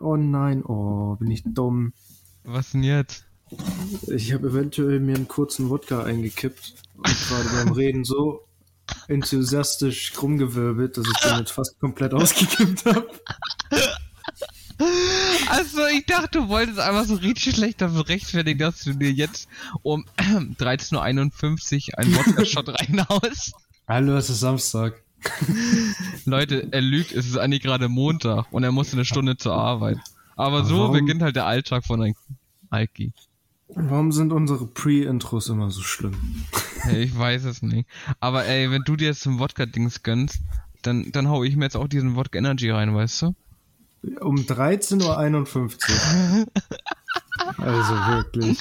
Oh nein, oh, bin ich dumm. Was denn jetzt? Ich habe eventuell mir einen kurzen Wodka eingekippt und gerade beim Reden so enthusiastisch rumgewirbelt, dass ich jetzt fast komplett ausgekippt habe. Also, ich dachte, du wolltest einfach so richtig schlecht dafür rechtfertigen, dass du dir jetzt um 13.51 Uhr einen Wodka-Shot reinhaust. Hallo, es ist Samstag. Leute, er lügt, es ist eigentlich gerade Montag und er musste eine Stunde zur Arbeit. Aber so Warum? beginnt halt der Alltag von Alki. Warum sind unsere Pre-Intros immer so schlimm? Hey, ich weiß es nicht. Aber ey, wenn du dir jetzt zum Wodka-Dings gönnst, dann, dann hau ich mir jetzt auch diesen Wodka Energy rein, weißt du? Um 13.51 Uhr. also wirklich.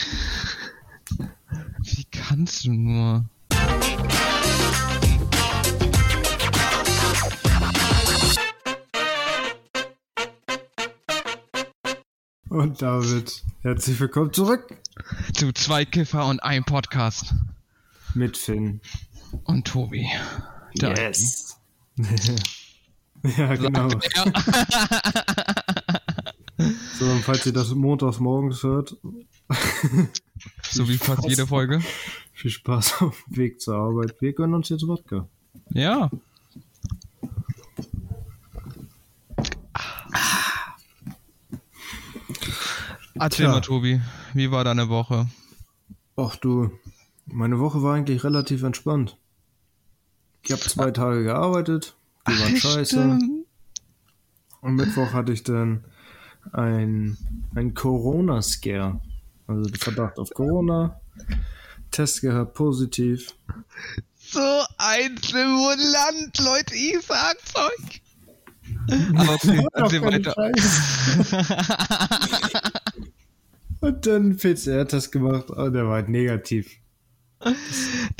Wie kannst du nur? Und David, herzlich willkommen zurück Zu zwei Kiffer und ein Podcast. mit Finn. Und Tobi. Der ja, genau. So, und falls ihr das montags morgens hört, so wie fast jede Folge. viel Spaß auf dem Weg zur Arbeit. Wir gönnen uns jetzt Wodka. Ja. Erzähl Tja. mal, Tobi, wie war deine Woche? Ach du, meine Woche war eigentlich relativ entspannt. Ich habe zwei Tage gearbeitet, die waren scheiße. Stimmt. Am Mittwoch hatte ich dann ein, ein Corona-Scare. Also den Verdacht auf Corona. Test gehabt, positiv. So ein Simulant, Leute, ich sag's euch. Aber okay, erzähl Ach, weiter. Und dann PCR-Test gemacht, aber der war halt negativ.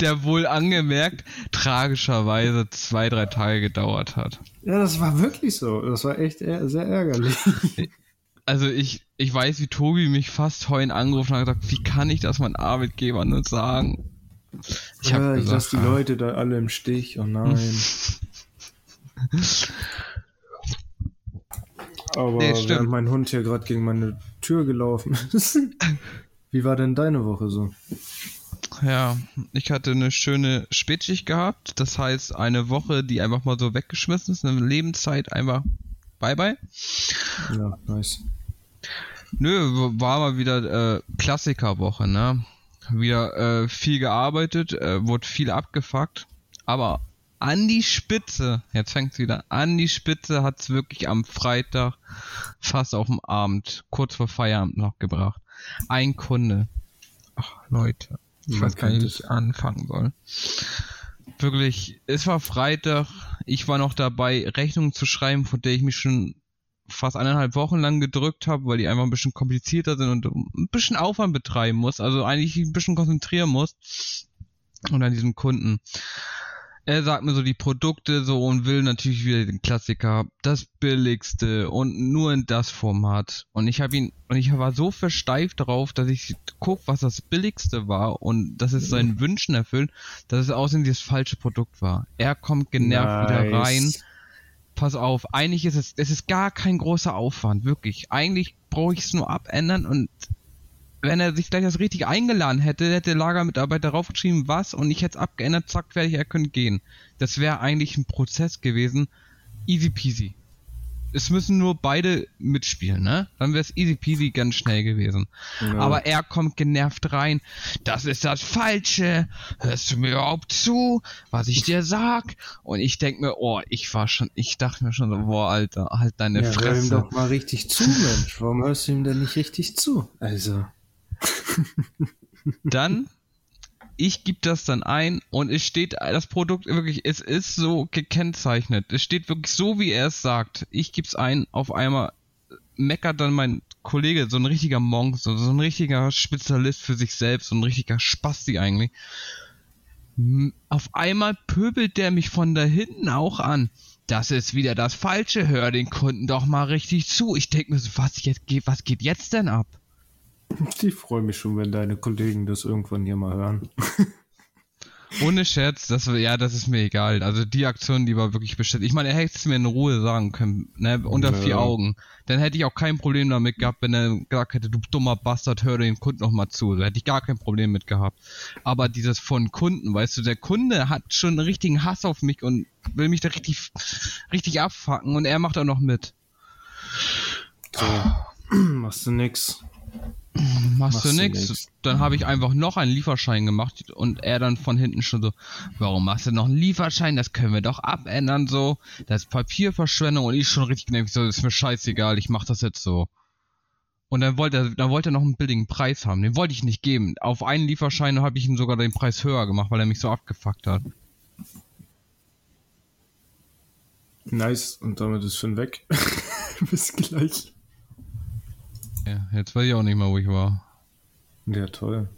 Der wohl angemerkt tragischerweise zwei, drei Tage gedauert hat. Ja, das war wirklich so. Das war echt sehr ärgerlich. Also ich, ich weiß, wie Tobi mich fast heute angerufen hat und gesagt, wie kann ich das meinem Arbeitgeber nur sagen? Ich ja, habe ich lasse gesagt, die ah, Leute da alle im Stich. Oh nein. Aber Nee, während mein Hund hier gerade gegen meine Tür gelaufen ist. Wie war denn deine Woche so? ja, ich hatte eine schöne Spätschicht gehabt. Das heißt, eine Woche, die einfach mal so weggeschmissen ist, eine Lebenszeit einfach bye bye. Ja, nice. Nö, war mal wieder äh, Klassikerwoche, ne? Wieder äh, viel gearbeitet, äh, wurde viel abgefuckt, aber an die Spitze, jetzt fängt's wieder, an die Spitze hat's wirklich am Freitag fast auf dem Abend, kurz vor Feierabend noch gebracht. Ein Kunde. Ach, Leute, ich Man weiß gar nicht, wie ich anfangen soll. Wirklich, es war Freitag, ich war noch dabei, Rechnungen zu schreiben, von der ich mich schon fast eineinhalb Wochen lang gedrückt habe, weil die einfach ein bisschen komplizierter sind und ein bisschen Aufwand betreiben muss, also eigentlich ein bisschen konzentrieren muss. Und an diesem Kunden. Er sagt mir so die Produkte so und will natürlich wieder den Klassiker, das billigste und nur in das Format. Und ich habe ihn und ich war so versteift darauf, dass ich guck, was das billigste war und dass es seinen Wünschen erfüllt, dass es aussehen dieses falsche Produkt war. Er kommt genervt wieder rein pass auf, eigentlich ist es, es ist gar kein großer Aufwand, wirklich. Eigentlich brauche ich es nur abändern und wenn er sich gleich das richtig eingeladen hätte, hätte der Lagermitarbeiter draufgeschrieben, was, und ich hätte es abgeändert, zack, fertig, er könnte gehen. Das wäre eigentlich ein Prozess gewesen. Easy peasy. Es müssen nur beide mitspielen, ne? Dann wäre es easy peasy ganz schnell gewesen. Ja. Aber er kommt genervt rein. Das ist das Falsche. Hörst du mir überhaupt zu, was ich dir sag? Und ich denk mir, oh, ich war schon, ich dachte mir schon so, boah, Alter, halt deine ja, hör ihm Fresse. doch mal richtig zu, Mensch. Warum hörst du ihm denn nicht richtig zu? Also. Dann, ich gebe das dann ein und es steht, das Produkt wirklich, es ist so gekennzeichnet. Es steht wirklich so, wie er es sagt. Ich gebe es ein, auf einmal meckert dann mein Kollege, so ein richtiger Monk, so, ein richtiger Spezialist für sich selbst, so ein richtiger Spasti eigentlich. Auf einmal pöbelt der mich von da hinten auch an. Das ist wieder das Falsche, hör den Kunden doch mal richtig zu. Ich denke mir so, was, jetzt was geht jetzt denn ab? Ich freue mich schon, wenn deine Kollegen das irgendwann hier mal hören. Ohne Scherz, das ja, das ist mir egal. Also die Aktion, die war wirklich bestellt. Ich meine, er hätte es mir in Ruhe sagen können, ne, unter ja. vier Augen. Dann hätte ich auch kein Problem damit gehabt, wenn er gesagt hätte, du dummer Bastard, hör den Kunden noch mal zu. Da hätte ich gar kein Problem mit gehabt. Aber dieses von Kunden, weißt du, der Kunde hat schon einen richtigen Hass auf mich und will mich da richtig, richtig abfacken und er macht auch noch mit. So, machst du nix. Machst, du nix. Dann habe ich einfach noch einen Lieferschein gemacht und er dann von hinten schon so, warum machst du noch einen Lieferschein? Das können wir doch abändern so. Das ist Papierverschwendung und ich schon richtig genervt, so, das ist mir scheißegal, ich mach das jetzt so. Und dann wollte er, dann wollte er noch einen billigen Preis haben. Den wollte ich nicht geben. Auf einen Lieferschein habe ich ihm sogar den Preis höher gemacht, weil er mich so abgefuckt hat. Nice. Und damit ist Finn weg. Bis gleich. Ja, jetzt weiß ich auch nicht mehr, wo ich war. Ja, toll.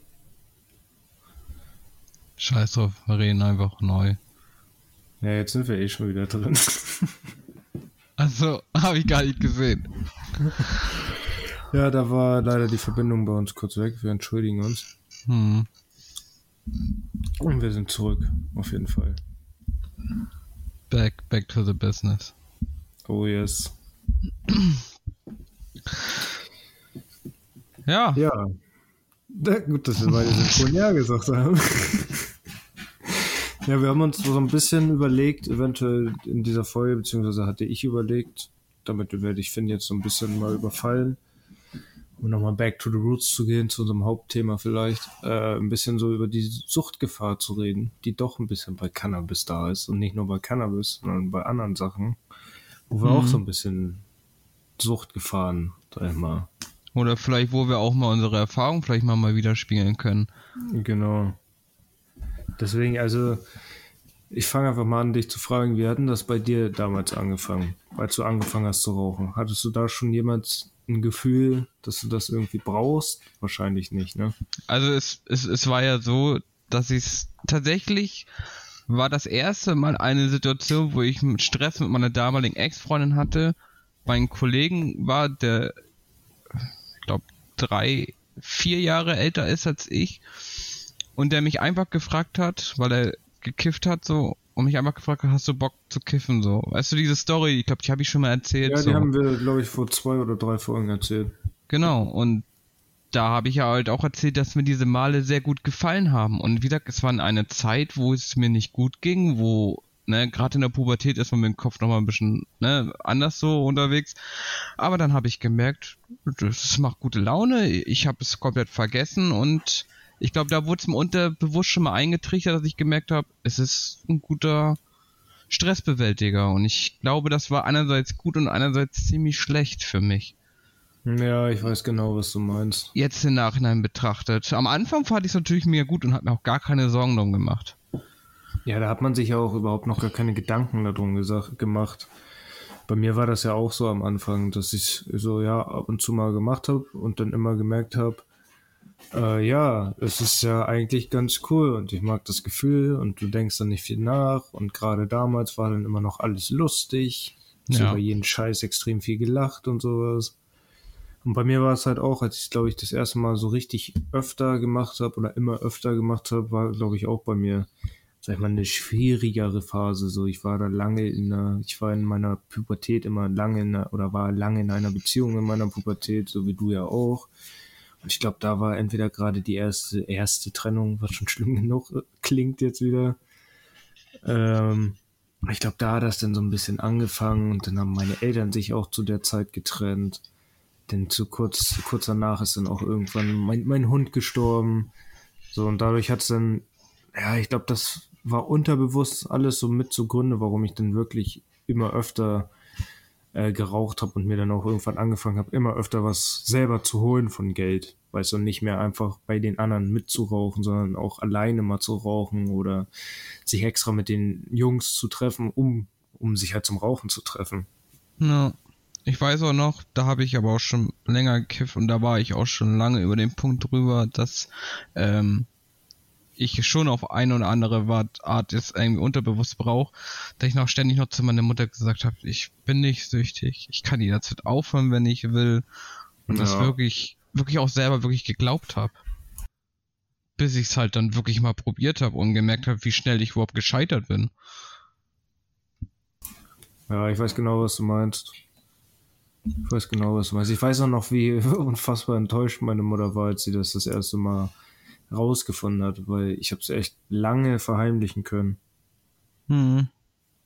Scheiß drauf, wir reden einfach neu. Ja, jetzt sind wir eh schon wieder drin. Also, habe ich gar nicht gesehen. Ja, da war leider die Verbindung bei uns kurz weg. Wir entschuldigen uns. Hm. Und wir sind zurück, auf jeden Fall. Back, back to the business. Oh yes. Ja. Ja. ja gut, dass wir beide synchron Ja gesagt haben. ja, wir haben uns so ein bisschen überlegt, eventuell in dieser Folge, beziehungsweise hatte ich überlegt, damit werde ich Finn jetzt so ein bisschen mal überfallen, um nochmal back to the roots zu gehen, zu unserem Hauptthema vielleicht, äh, ein bisschen so über die Suchtgefahr zu reden, die doch ein bisschen bei Cannabis da ist und nicht nur bei Cannabis, sondern bei anderen Sachen, wo wir mhm. auch so ein bisschen Suchtgefahren, sag ich mal, oder vielleicht, wo wir auch mal unsere Erfahrung vielleicht mal, mal wieder spielen können. Genau. Deswegen, also, ich fange einfach mal an, dich zu fragen, wie hat denn das bei dir damals angefangen, als du angefangen hast zu rauchen? Hattest du da schon jemals ein Gefühl, dass du das irgendwie brauchst? Wahrscheinlich nicht, ne? Also es, es, es war ja so, dass ich es tatsächlich war das erste Mal eine Situation, wo ich Stress mit meiner damaligen Ex-Freundin hatte. Mein Kollegen war, der glaube, drei, vier Jahre älter ist als ich und der mich einfach gefragt hat, weil er gekifft hat, so, und mich einfach gefragt hat, hast du Bock zu kiffen, so. Weißt du, diese Story, ich glaube, die habe ich schon mal erzählt. Ja, die so. haben wir, glaube ich, vor zwei oder drei Folgen erzählt. Genau, und da habe ich ja halt auch erzählt, dass mir diese Male sehr gut gefallen haben. Und wie gesagt, es war eine Zeit, wo es mir nicht gut ging, wo ne, gerade in der Pubertät ist man mit dem Kopf nochmal ein bisschen, ne, anders so unterwegs. Aber dann habe ich gemerkt, das macht gute Laune, ich habe es komplett vergessen und ich glaube, da wurde es mir unterbewusst schon mal eingetrichtert, dass ich gemerkt habe, es ist ein guter Stressbewältiger und ich glaube, das war einerseits gut und einerseits ziemlich schlecht für mich. Ja, ich weiß genau, was du meinst. Jetzt im Nachhinein betrachtet. Am Anfang fand ich es natürlich mega gut und hat mir auch gar keine Sorgen darum gemacht. Ja, da hat man sich ja auch überhaupt noch gar keine Gedanken darum gesagt, gemacht. Bei mir war das ja auch so am Anfang, dass ich so ja ab und zu mal gemacht habe und dann immer gemerkt habe, äh, ja, es ist ja eigentlich ganz cool und ich mag das Gefühl und du denkst dann nicht viel nach und gerade damals war dann immer noch alles lustig. Ja. über jeden Scheiß extrem viel gelacht und sowas. Und bei mir war es halt auch, als ich glaube ich das erste Mal so richtig öfter gemacht habe oder immer öfter gemacht habe, war glaube ich auch bei mir sag ich mal, eine schwierigere Phase. So, ich war da lange in einer, ich war in meiner Pubertät immer lange in einer, oder war lange in einer Beziehung in meiner Pubertät, so wie du ja auch. Und ich glaube, da war entweder gerade die erste, erste Trennung, was schon schlimm genug klingt jetzt wieder. Ähm, ich glaube, da hat das dann so ein bisschen angefangen und dann haben meine Eltern sich auch zu der Zeit getrennt. Denn zu kurz, kurz danach ist dann auch irgendwann mein, mein Hund gestorben. So, und dadurch hat es dann, ja, ich glaube, das war unterbewusst alles so mit zugrunde, warum ich dann wirklich immer öfter äh, geraucht habe und mir dann auch irgendwann angefangen habe, immer öfter was selber zu holen von Geld. Weißt du, nicht mehr einfach bei den anderen mitzurauchen, sondern auch alleine mal zu rauchen oder sich extra mit den Jungs zu treffen, um, um sich halt zum Rauchen zu treffen. Ja. Ich weiß auch noch, da habe ich aber auch schon länger gekifft und da war ich auch schon lange über den Punkt drüber, dass ähm, ich schon auf eine oder andere Art jetzt irgendwie unterbewusst brauche, dass ich noch ständig noch zu meiner Mutter gesagt habe, ich bin nicht süchtig, ich kann jederzeit aufhören, wenn ich will. Und ja. das wirklich, wirklich auch selber wirklich geglaubt habe. bis ich es halt dann wirklich mal probiert habe und gemerkt habe, wie schnell ich überhaupt gescheitert bin. Ja, ich weiß genau, was du meinst. Ich weiß genau, was du meinst. Ich weiß auch noch, wie unfassbar enttäuscht meine Mutter war, als sie das das erste Mal rausgefunden hat, weil ich habe es echt lange verheimlichen können. Mhm.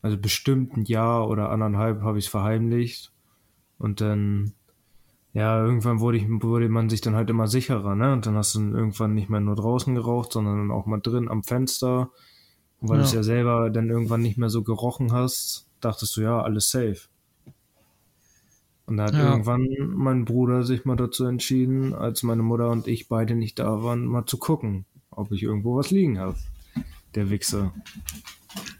Also bestimmt ein Jahr oder anderthalb habe ich es verheimlicht. Und dann, ja, irgendwann wurde, ich, wurde man sich dann halt immer sicherer, ne? Und dann hast du irgendwann nicht mehr nur draußen geraucht, sondern auch mal drin am Fenster. Und weil ja. du es ja selber dann irgendwann nicht mehr so gerochen hast, dachtest du, ja, alles safe. Und da hat ja. irgendwann mein Bruder sich mal dazu entschieden, als meine Mutter und ich beide nicht da waren, mal zu gucken, ob ich irgendwo was liegen habe. Der Wichser.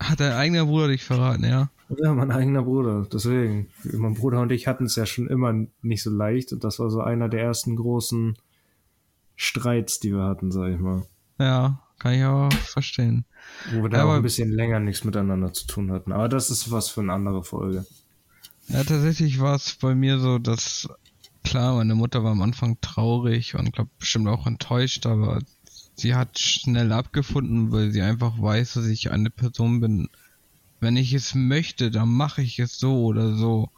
Hat dein eigener Bruder dich verraten, ja? Ja, mein eigener Bruder. Deswegen. Mein Bruder und ich hatten es ja schon immer nicht so leicht und das war so einer der ersten großen Streits, die wir hatten, sag ich mal. Ja, kann ich aber verstehen. Wo wir da ja, auch ein bisschen länger nichts miteinander zu tun hatten. Aber das ist was für eine andere Folge. Ja, tatsächlich war es bei mir so, dass klar, meine Mutter war am Anfang traurig und glaube bestimmt auch enttäuscht, aber sie hat schnell abgefunden, weil sie einfach weiß, dass ich eine Person bin. Wenn ich es möchte, dann mache ich es so oder so.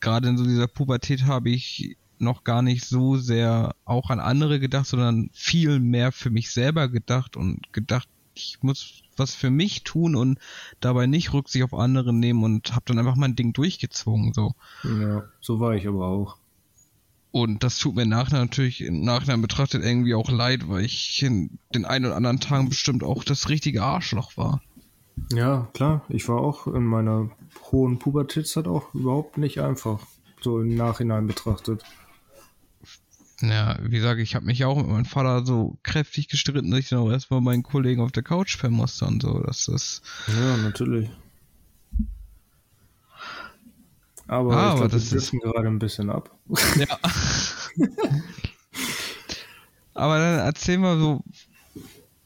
Gerade in so dieser Pubertät habe ich noch gar nicht so sehr auch an andere gedacht, sondern viel mehr für mich selber gedacht und gedacht, ich muss was für mich tun und dabei nicht Rücksicht auf andere nehmen und habe dann einfach mein Ding durchgezwungen so. Ja, so war ich aber auch. Und das tut mir nachher natürlich im Nachhinein betrachtet irgendwie auch leid, weil ich in den ein oder anderen Tagen bestimmt auch das richtige Arschloch war. Ja, klar. Ich war auch in meiner hohen Pubertätzeit auch überhaupt nicht einfach. So im Nachhinein betrachtet. Ja, wie gesagt, ich habe mich auch mit meinem Vater so kräftig gestritten, dass ich dann auch erstmal meinen Kollegen auf der Couch musste und so. Das ist. Ja, natürlich. Aber, ah, ich aber das ist gerade ein bisschen ab. Ja. aber dann erzähl mal so,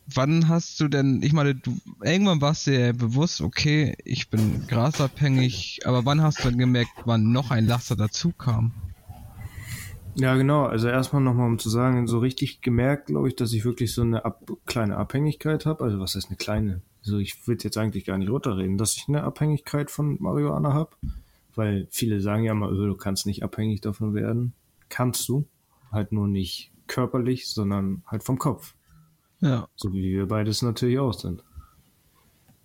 wann hast du denn, ich meine, du, irgendwann warst du ja bewusst, okay, ich bin grasabhängig, aber wann hast du dann gemerkt, wann noch ein Laster dazu kam? Ja, genau. Also erstmal nochmal, um zu sagen, so richtig gemerkt, glaube ich, dass ich wirklich so eine ab kleine Abhängigkeit habe. Also was heißt eine kleine? Also ich würde jetzt eigentlich gar nicht runterreden, dass ich eine Abhängigkeit von Marihuana habe. Weil viele sagen ja mal, du kannst nicht abhängig davon werden. Kannst du. Halt nur nicht körperlich, sondern halt vom Kopf. Ja. So wie wir beides natürlich auch sind.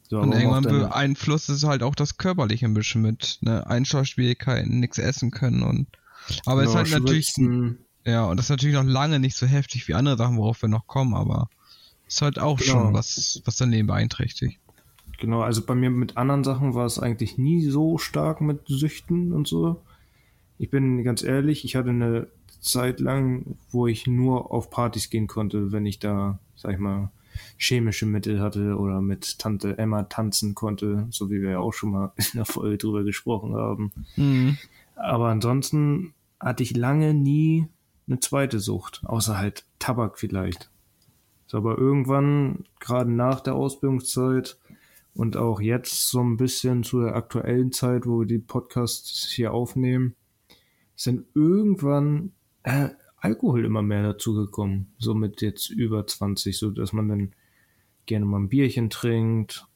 So, und irgendwann beeinflusst es halt auch das Körperliche ein bisschen mit, ne? Einschlafschwierigkeiten, nichts essen können und. Aber es genau, ist halt natürlich. Ja, und das ist natürlich noch lange nicht so heftig wie andere Sachen, worauf wir noch kommen, aber es ist halt auch genau. schon was, was daneben beeinträchtigt. Genau, also bei mir mit anderen Sachen war es eigentlich nie so stark mit Süchten und so. Ich bin ganz ehrlich, ich hatte eine Zeit lang, wo ich nur auf Partys gehen konnte, wenn ich da, sag ich mal, chemische Mittel hatte oder mit Tante Emma tanzen konnte, so wie wir ja auch schon mal in der Folge drüber gesprochen haben. Mhm. Aber ansonsten hatte ich lange nie eine zweite Sucht, außer halt Tabak vielleicht. So, aber irgendwann, gerade nach der Ausbildungszeit, und auch jetzt so ein bisschen zu der aktuellen Zeit, wo wir die Podcasts hier aufnehmen, sind irgendwann äh, Alkohol immer mehr dazugekommen. So mit jetzt über 20, so dass man dann gerne mal ein Bierchen trinkt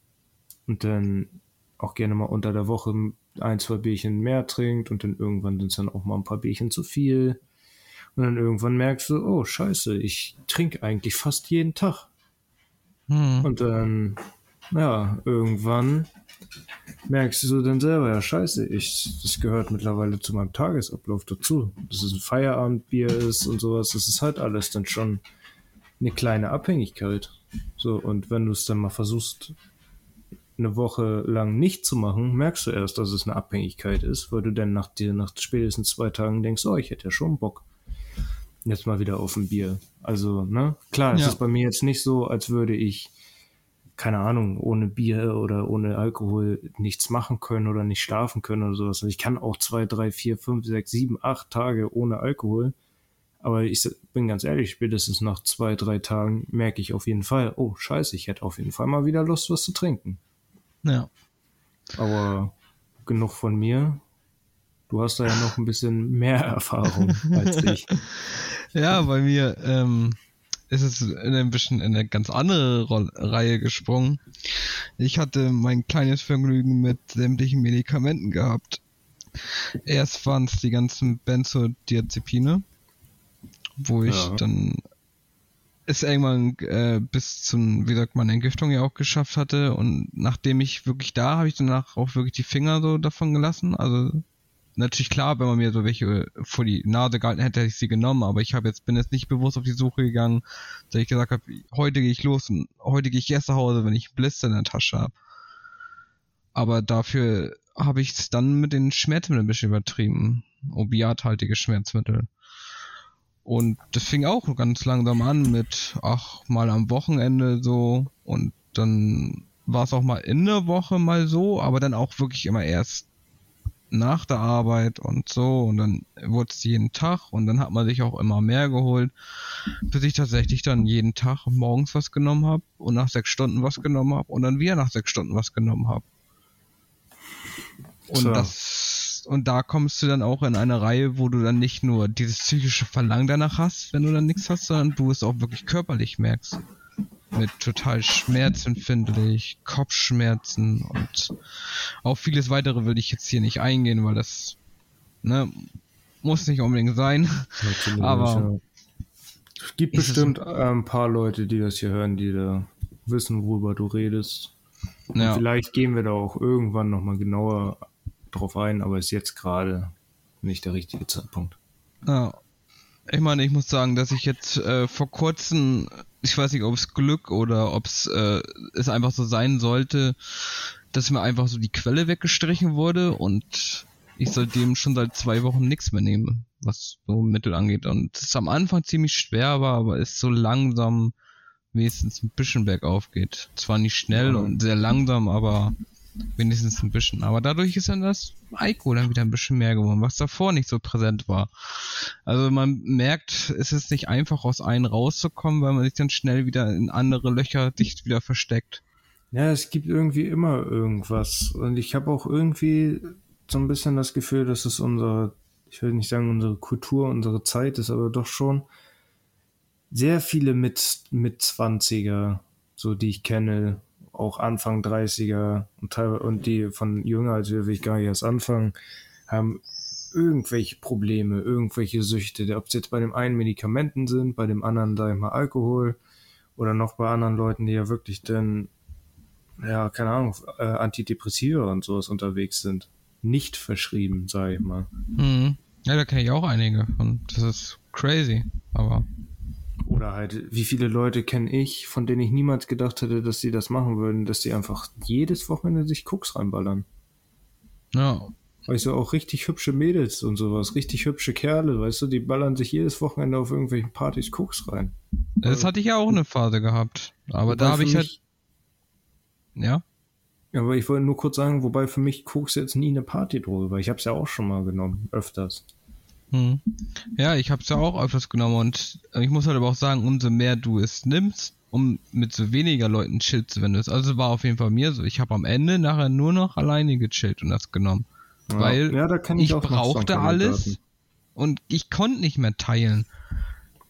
und dann auch gerne mal unter der Woche ein, zwei Bierchen mehr trinkt und dann irgendwann sind es dann auch mal ein paar Bierchen zu viel. Und dann irgendwann merkst du, oh scheiße, ich trinke eigentlich fast jeden Tag. Hm. Und dann ja, irgendwann merkst du dann selber, ja, scheiße, ich, das gehört mittlerweile zu meinem Tagesablauf dazu. Dass es ein Feierabendbier ist und sowas, das ist halt alles dann schon eine kleine Abhängigkeit. So, und wenn du es dann mal versuchst, eine Woche lang nicht zu machen, merkst du erst, dass es eine Abhängigkeit ist, weil du dann nach dir, nach spätestens zwei Tagen denkst, oh, ich hätte ja schon Bock. Jetzt mal wieder auf ein Bier. Also, ne? Klar, ja. es ist bei mir jetzt nicht so, als würde ich keine Ahnung, ohne Bier oder ohne Alkohol nichts machen können oder nicht schlafen können oder sowas. Also ich kann auch zwei, drei, vier, fünf, sechs, sieben, acht Tage ohne Alkohol. Aber ich bin ganz ehrlich, spätestens nach zwei, drei Tagen merke ich auf jeden Fall, oh scheiße, ich hätte auf jeden Fall mal wieder Lust, was zu trinken. Ja. Aber genug von mir. Du hast da ja noch ein bisschen mehr Erfahrung als ich. ja, bei mir, ähm, ist es in ein bisschen in eine ganz andere Roll Reihe gesprungen. Ich hatte mein kleines Vergnügen mit sämtlichen Medikamenten gehabt. Erst waren es die ganzen Benzodiazepine, wo ich ja. dann es irgendwann äh, bis zum, wie sagt man, Entgiftung ja auch geschafft hatte und nachdem ich wirklich da, habe ich danach auch wirklich die Finger so davon gelassen. Also natürlich klar, wenn man mir so welche vor die Nase gehalten hätte, hätte ich sie genommen, aber ich habe jetzt bin jetzt nicht bewusst auf die Suche gegangen, dass ich gesagt habe, heute gehe ich los und heute gehe ich erst nach Hause, wenn ich Blister in der Tasche habe. Aber dafür habe ich es dann mit den Schmerzmitteln ein bisschen übertrieben. Opiathaltige Schmerzmittel. Und das fing auch ganz langsam an mit, ach, mal am Wochenende so. Und dann war es auch mal in der Woche mal so, aber dann auch wirklich immer erst nach der Arbeit und so. Und dann wurde es jeden Tag und dann hat man sich auch immer mehr geholt, bis ich tatsächlich dann jeden Tag morgens was genommen habe und nach sechs Stunden was genommen habe und dann wieder nach sechs Stunden was genommen habe. Und so. das, und da kommst du dann auch in eine Reihe, wo du dann nicht nur dieses psychische Verlangen danach hast, wenn du dann nichts hast, sondern du es auch wirklich körperlich merkst. Mit total schmerzempfindlich, Kopfschmerzen und auf vieles weitere will ich jetzt hier nicht eingehen, weil das, ne, muss nicht unbedingt sein. Natürlich, aber ja. es gibt bestimmt es ein paar Leute, die das hier hören, die da wissen, worüber du redest. Ja. Vielleicht gehen wir da auch irgendwann nochmal genauer drauf ein, aber ist jetzt gerade nicht der richtige Zeitpunkt. Ja. Ich meine, ich muss sagen, dass ich jetzt äh, vor kurzem, ich weiß nicht, ob es Glück oder ob es äh, es einfach so sein sollte, dass mir einfach so die Quelle weggestrichen wurde und ich seitdem schon seit zwei Wochen nichts mehr nehme, was so Mittel angeht. Und es ist am Anfang ziemlich schwer war, aber es so langsam wenigstens ein bisschen bergauf geht. Zwar nicht schnell und sehr langsam, aber wenigstens ein bisschen. Aber dadurch ist dann das Alkohol dann wieder ein bisschen mehr geworden, was davor nicht so präsent war. Also man merkt, es ist nicht einfach aus einem rauszukommen, weil man sich dann schnell wieder in andere Löcher dicht wieder versteckt. Ja, es gibt irgendwie immer irgendwas. Und ich habe auch irgendwie so ein bisschen das Gefühl, dass es unsere, ich will nicht sagen unsere Kultur, unsere Zeit ist, aber doch schon sehr viele mit, mit 20er, so die ich kenne, auch Anfang 30er und, und die von jünger als wir will ich gar nicht erst anfangen, haben irgendwelche Probleme, irgendwelche Süchte, ob es jetzt bei dem einen Medikamenten sind, bei dem anderen, ich mal, Alkohol oder noch bei anderen Leuten, die ja wirklich dann, ja, keine Ahnung, äh, Antidepressiva und sowas unterwegs sind. Nicht verschrieben, sag ich mal. Mhm. Ja, da kenne ich auch einige und das ist crazy, aber oder halt, wie viele Leute kenne ich, von denen ich niemals gedacht hätte, dass sie das machen würden, dass sie einfach jedes Wochenende sich Koks reinballern. Ja. Weißt du, auch richtig hübsche Mädels und sowas, richtig hübsche Kerle, weißt du, die ballern sich jedes Wochenende auf irgendwelchen Partys Koks rein. Das hatte ich ja auch eine Phase gehabt. Aber da habe ich halt. Ja? Ja, aber ich wollte nur kurz sagen, wobei für mich Koks jetzt nie eine Partydroge war. Ich habe es ja auch schon mal genommen, öfters. Hm. Ja, ich habe es ja auch öfters genommen und ich muss halt aber auch sagen, umso mehr du es nimmst, um mit so weniger Leuten chillt zu, wenn du es. Also war auf jeden Fall mir so. Ich habe am Ende nachher nur noch alleine gechillt und das genommen. Ja. Weil ja, ich, ich brauchte alles und ich konnte nicht mehr teilen.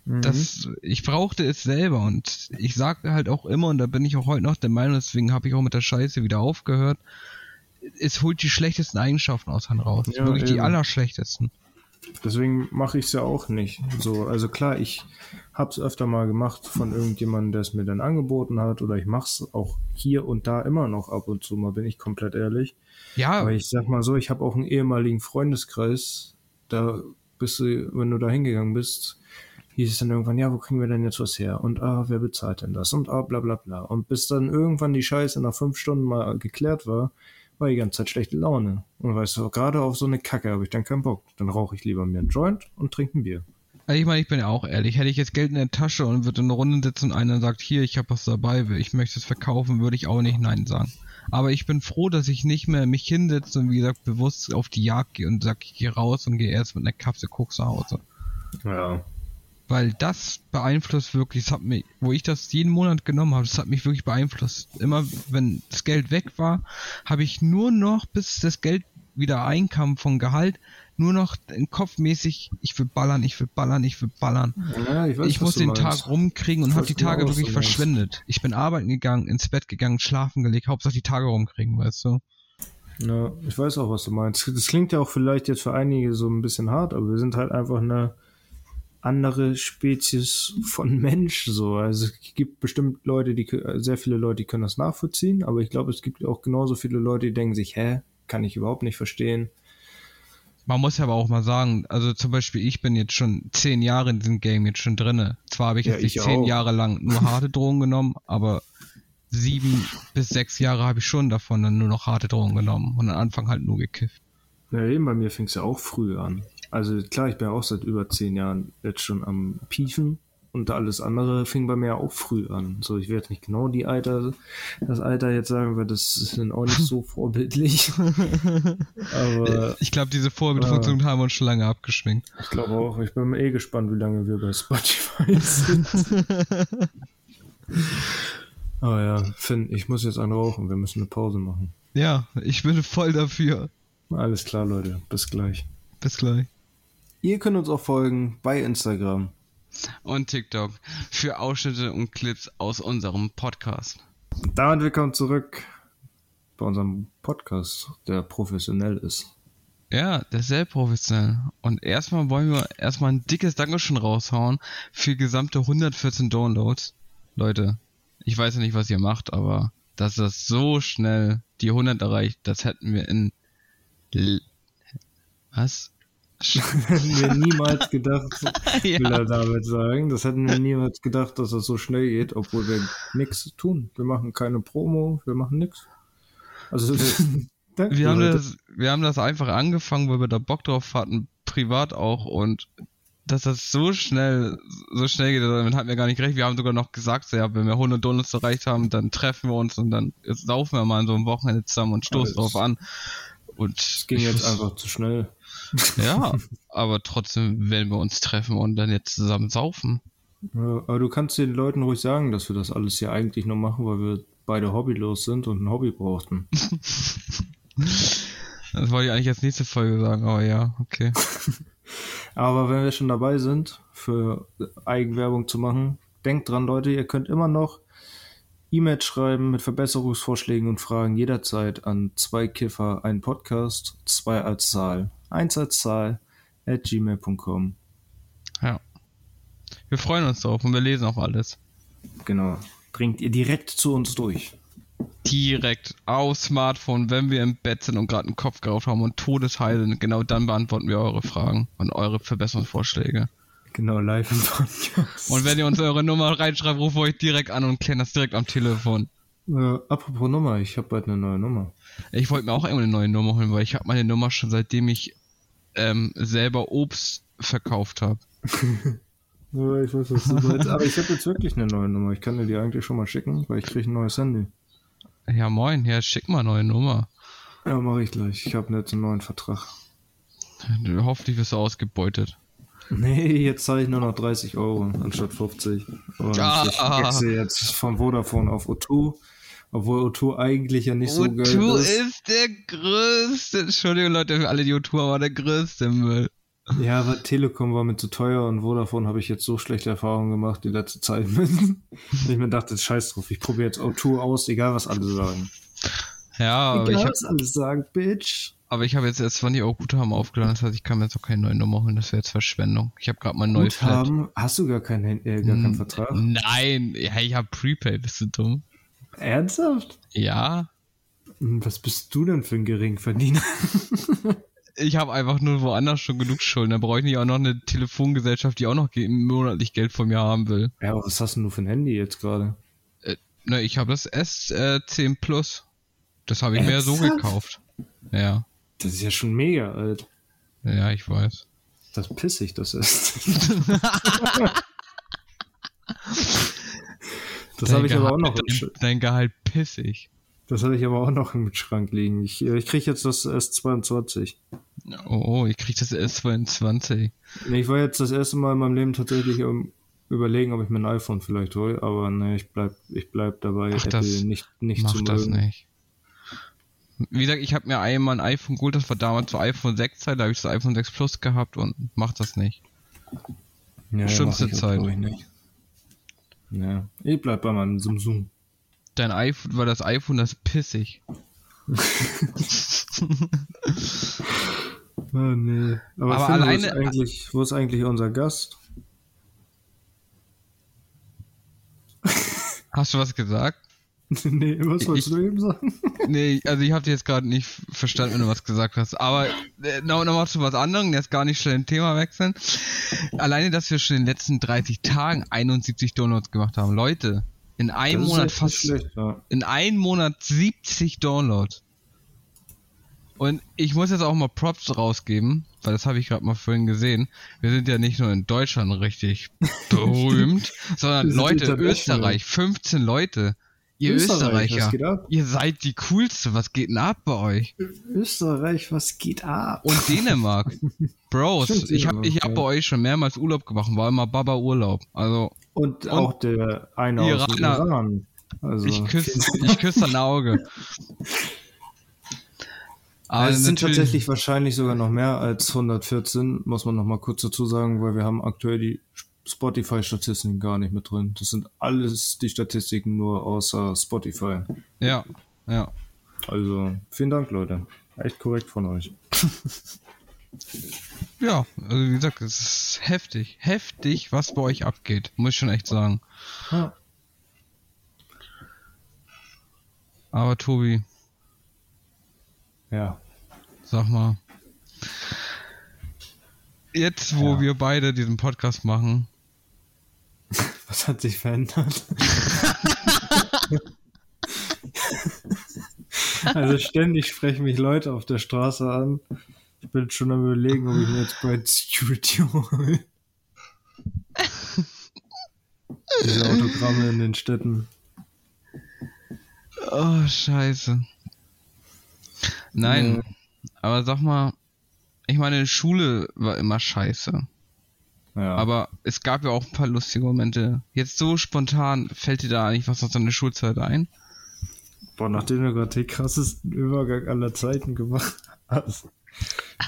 Mhm. Das, ich brauchte es selber und ich sagte halt auch immer, und da bin ich auch heute noch der Meinung, deswegen habe ich auch mit der Scheiße wieder aufgehört, es holt die schlechtesten Eigenschaften aus einem raus. Ja, wirklich eben. die allerschlechtesten. Deswegen mache ich es ja auch nicht. So, also klar, ich habe es öfter mal gemacht von irgendjemandem, der es mir dann angeboten hat, oder ich mache es auch hier und da immer noch ab und zu mal, bin ich komplett ehrlich. Ja. Aber ich sag mal so, ich habe auch einen ehemaligen Freundeskreis, da bist du, wenn du da hingegangen bist, hieß es dann irgendwann, ja, wo kriegen wir denn jetzt was her? Und ah, wer bezahlt denn das? Und ah, bla bla bla. Und bis dann irgendwann die Scheiße nach fünf Stunden mal geklärt war, war die ganze Zeit schlechte Laune. Und weißt du, gerade auf so eine Kacke habe ich dann keinen Bock. Dann rauche ich lieber mir einen Joint und trinke ein Bier. Also ich meine, ich bin ja auch ehrlich. Hätte ich jetzt Geld in der Tasche und würde in eine Runde sitzen und einer sagt, hier, ich habe was dabei, ich möchte es verkaufen, würde ich auch nicht Nein sagen. Aber ich bin froh, dass ich nicht mehr mich hinsetze und wie gesagt bewusst auf die Jagd gehe und sage, ich gehe raus und gehe erst mit einer Kapsel Koks nach Hause. Ja, weil das beeinflusst wirklich, das hat mich, wo ich das jeden Monat genommen habe, das hat mich wirklich beeinflusst. Immer wenn das Geld weg war, habe ich nur noch, bis das Geld wieder einkam von Gehalt, nur noch kopfmäßig, ich will ballern, ich will ballern, ich will ballern. Ja, ich, weiß, ich muss den meinst. Tag rumkriegen und habe die Tage auch, wirklich verschwendet. Ich bin arbeiten gegangen, ins Bett gegangen, schlafen gelegt, Hauptsache die Tage rumkriegen, weißt du? Ja, ich weiß auch, was du meinst. Das klingt ja auch vielleicht jetzt für einige so ein bisschen hart, aber wir sind halt einfach eine andere Spezies von Mensch so. Also es gibt bestimmt Leute, die sehr viele Leute, die können das nachvollziehen, aber ich glaube, es gibt auch genauso viele Leute, die denken sich, hä, kann ich überhaupt nicht verstehen. Man muss ja aber auch mal sagen, also zum Beispiel, ich bin jetzt schon zehn Jahre in diesem Game jetzt schon drinne. Zwar habe ich jetzt nicht zehn auch. Jahre lang nur harte Drogen genommen, aber sieben bis sechs Jahre habe ich schon davon dann nur noch harte Drogen genommen und am Anfang halt nur gekifft. Ja, eben bei mir fing es ja auch früh an. Also klar, ich bin ja auch seit über zehn Jahren jetzt schon am Piefen und alles andere fing bei mir auch früh an. So, ich werde nicht genau die Alter, das Alter jetzt sagen, weil das ist dann auch nicht so vorbildlich. Aber ich glaube, diese Vorbildfunktion äh, haben wir uns schon lange abgeschminkt. Ich glaube auch. Ich bin eh gespannt, wie lange wir bei Spotify sind. Aber ja, Finn, ich muss jetzt einen rauchen. Wir müssen eine Pause machen. Ja, ich bin voll dafür. Alles klar, Leute. Bis gleich. Bis gleich. Ihr könnt uns auch folgen bei Instagram und TikTok für Ausschnitte und Clips aus unserem Podcast. Und damit willkommen zurück bei unserem Podcast, der professionell ist. Ja, der ist sehr professionell. Und erstmal wollen wir erstmal ein dickes Dankeschön raushauen für gesamte 114 Downloads. Leute, ich weiß ja nicht, was ihr macht, aber dass das so schnell die 100 erreicht, das hätten wir in L was? Hätten wir niemals gedacht, ja. will er damit sagen. Das hätten wir niemals gedacht, dass das so schnell geht, obwohl wir nichts tun. Wir machen keine Promo, wir machen nichts. Also, wir, haben das, wir haben das einfach angefangen, weil wir da Bock drauf hatten, privat auch und dass das so schnell, so schnell geht, damit hatten wir gar nicht recht. Wir haben sogar noch gesagt, ja, wenn wir 100 Donuts erreicht haben, dann treffen wir uns und dann saufen wir mal an so einem Wochenende zusammen und stoßen drauf an. Und es ging jetzt einfach zu schnell. Ja, aber trotzdem werden wir uns treffen und dann jetzt zusammen saufen. Ja, aber du kannst den Leuten ruhig sagen, dass wir das alles hier eigentlich nur machen, weil wir beide hobbylos sind und ein Hobby brauchten. das wollte ich eigentlich als nächste Folge sagen, aber ja, okay. aber wenn wir schon dabei sind, für Eigenwerbung zu machen, denkt dran, Leute, ihr könnt immer noch E-Mail schreiben mit Verbesserungsvorschlägen und Fragen jederzeit an zwei Kiffer, ein Podcast, zwei als Zahl, eins als Zahl, at gmail.com. Ja. Wir freuen uns drauf und wir lesen auch alles. Genau. Bringt ihr direkt zu uns durch. Direkt aufs Smartphone, wenn wir im Bett sind und gerade einen Kopf geraucht haben und todesheil sind. Genau dann beantworten wir eure Fragen und eure Verbesserungsvorschläge. Genau, live im Podcast. Und wenn ihr uns eure Nummer reinschreibt, rufen wir euch direkt an und klären das direkt am Telefon. Äh, apropos Nummer, ich habe bald eine neue Nummer. Ich wollte mir auch irgendwo eine neue Nummer holen, weil ich habe meine Nummer schon seitdem ich ähm, selber Obst verkauft habe. ja, ich weiß, was du meinst. Aber ich habe jetzt wirklich eine neue Nummer. Ich kann dir die eigentlich schon mal schicken, weil ich kriege ein neues Handy. Ja, moin. Ja, schick mal eine neue Nummer. Ja, mache ich gleich. Ich habe jetzt einen neuen Vertrag. Hoffentlich wirst du ausgebeutet. Nee, jetzt zahle ich nur noch 30 Euro anstatt 50. Und ah, ich wechsle jetzt von Vodafone auf O2. Obwohl O2 eigentlich ja nicht O2 so geil ist. O2 ist der größte. Entschuldigung, Leute, für alle, die O2 aber der größte Müll. Ja, aber Telekom war mir zu teuer und Vodafone habe ich jetzt so schlechte Erfahrungen gemacht die letzte Zeit ich mir dachte, scheiß drauf, ich probiere jetzt O2 aus, egal was alle sagen. Ja, aber egal, ich was alle sagen, Bitch. Aber ich habe jetzt erst 20 Euro Guthaben aufgeladen, das heißt, ich kann mir jetzt auch keine neue Nummer holen, das wäre jetzt Verschwendung. Ich habe gerade mein neues Guthaben? Flat. Hast du gar keinen, äh, gar keinen Vertrag? Nein, ja, ich habe Prepay, bist du dumm? Ernsthaft? Ja. Hm, was bist du denn für ein Geringverdiener? ich habe einfach nur woanders schon genug Schulden. Da brauche ich nicht auch noch eine Telefongesellschaft, die auch noch monatlich Geld von mir haben will. Ja, aber was hast denn du für ein Handy jetzt gerade? Äh, ne, ich habe das S10 äh, Plus. Das habe ich mir ja so gekauft. Ja. Das ist ja schon mega alt. Ja, ich weiß. Das pissig, das ist. das habe ich aber auch noch. Dein, dein Gehalt pissig. Das habe ich aber auch noch im Schrank liegen. Ich, ich kriege jetzt das S22. Oh, ich kriege das S22. Ich war jetzt das erste Mal in meinem Leben tatsächlich um, überlegen, ob ich mir ein iPhone vielleicht hole, aber ne, ich bleib, ich bleib dabei, Ach, Apple nicht, nicht mach zu mögen. das nicht. Wie gesagt, ich habe mir einmal ein iPhone geholt, das war damals zur iPhone 6 Zeit, da habe ich das iPhone 6 Plus gehabt und mach das nicht. Ja, Schlimmste mach auch, Zeit. Ich, nicht. Ja. ich bleib bei meinem Samsung. Dein iPhone war das iPhone, das ist pissig. Oh, nee. Aber, Aber Finn, alleine- wo ist, wo ist eigentlich unser Gast? Hast du was gesagt? nee, was wolltest Ich- du eben sagen? Nee, also ich habe dir jetzt gerade nicht verstanden, wenn du was gesagt hast. Aber äh, noch, noch mal zu was anderem, jetzt gar nicht schnell ein Thema wechseln. Alleine, dass wir schon in den letzten 30 Tagen 71 Downloads gemacht haben. Leute, in einem Monat fast, schlecht, ja. in einem Monat 70 Downloads. Und ich muss jetzt auch mal Props rausgeben, weil das habe ich gerade mal vorhin gesehen. Wir sind ja nicht nur in Deutschland richtig berühmt, sondern Leute. Österreich, 15 Leute. Ihr Österreich, Österreicher. was geht ab? Ihr seid die coolste. Was geht denn ab bei euch? Österreich, was geht ab? Und Dänemark. Bros, Stimmt, ich hab, Dänemark, ich hab ja. bei euch schon mehrmals Urlaub gemacht, war immer Baba Urlaub. Also, Und, auch der eine aus dem Iraner. Iran. Also, ich küsse ich küss dein Auge. Aber Also es sind tatsächlich wahrscheinlich sogar noch mehr als 114, muss man noch mal kurz dazu sagen, weil wir haben aktuell die Spotify-Statistiken gar nicht mit drin. Das sind alles die Statistiken nur außer Spotify. Ja, ja. Also vielen Dank, Leute. Echt korrekt von euch. Ja, also wie gesagt, es ist heftig. Heftig, was bei euch abgeht. Muss ich schon echt sagen. Ja. Aber Tobi, ja. sag mal. Jetzt, wo Ja. wir beide diesen Podcast machen, Was hat sich verändert? also ständig sprechen mich Leute auf der Straße an. Ich bin schon am überlegen, ob ich mir jetzt bald Security hole. Diese Autogramme in den Städten. Oh, scheiße. Nein, aber sag mal, ich meine, Schule war immer scheiße. Ja. Aber es gab ja auch ein paar lustige Momente. Jetzt so spontan fällt dir da eigentlich was aus deiner Schulzeit ein? Boah, nachdem du gerade den krassesten Übergang aller Zeiten gemacht hast,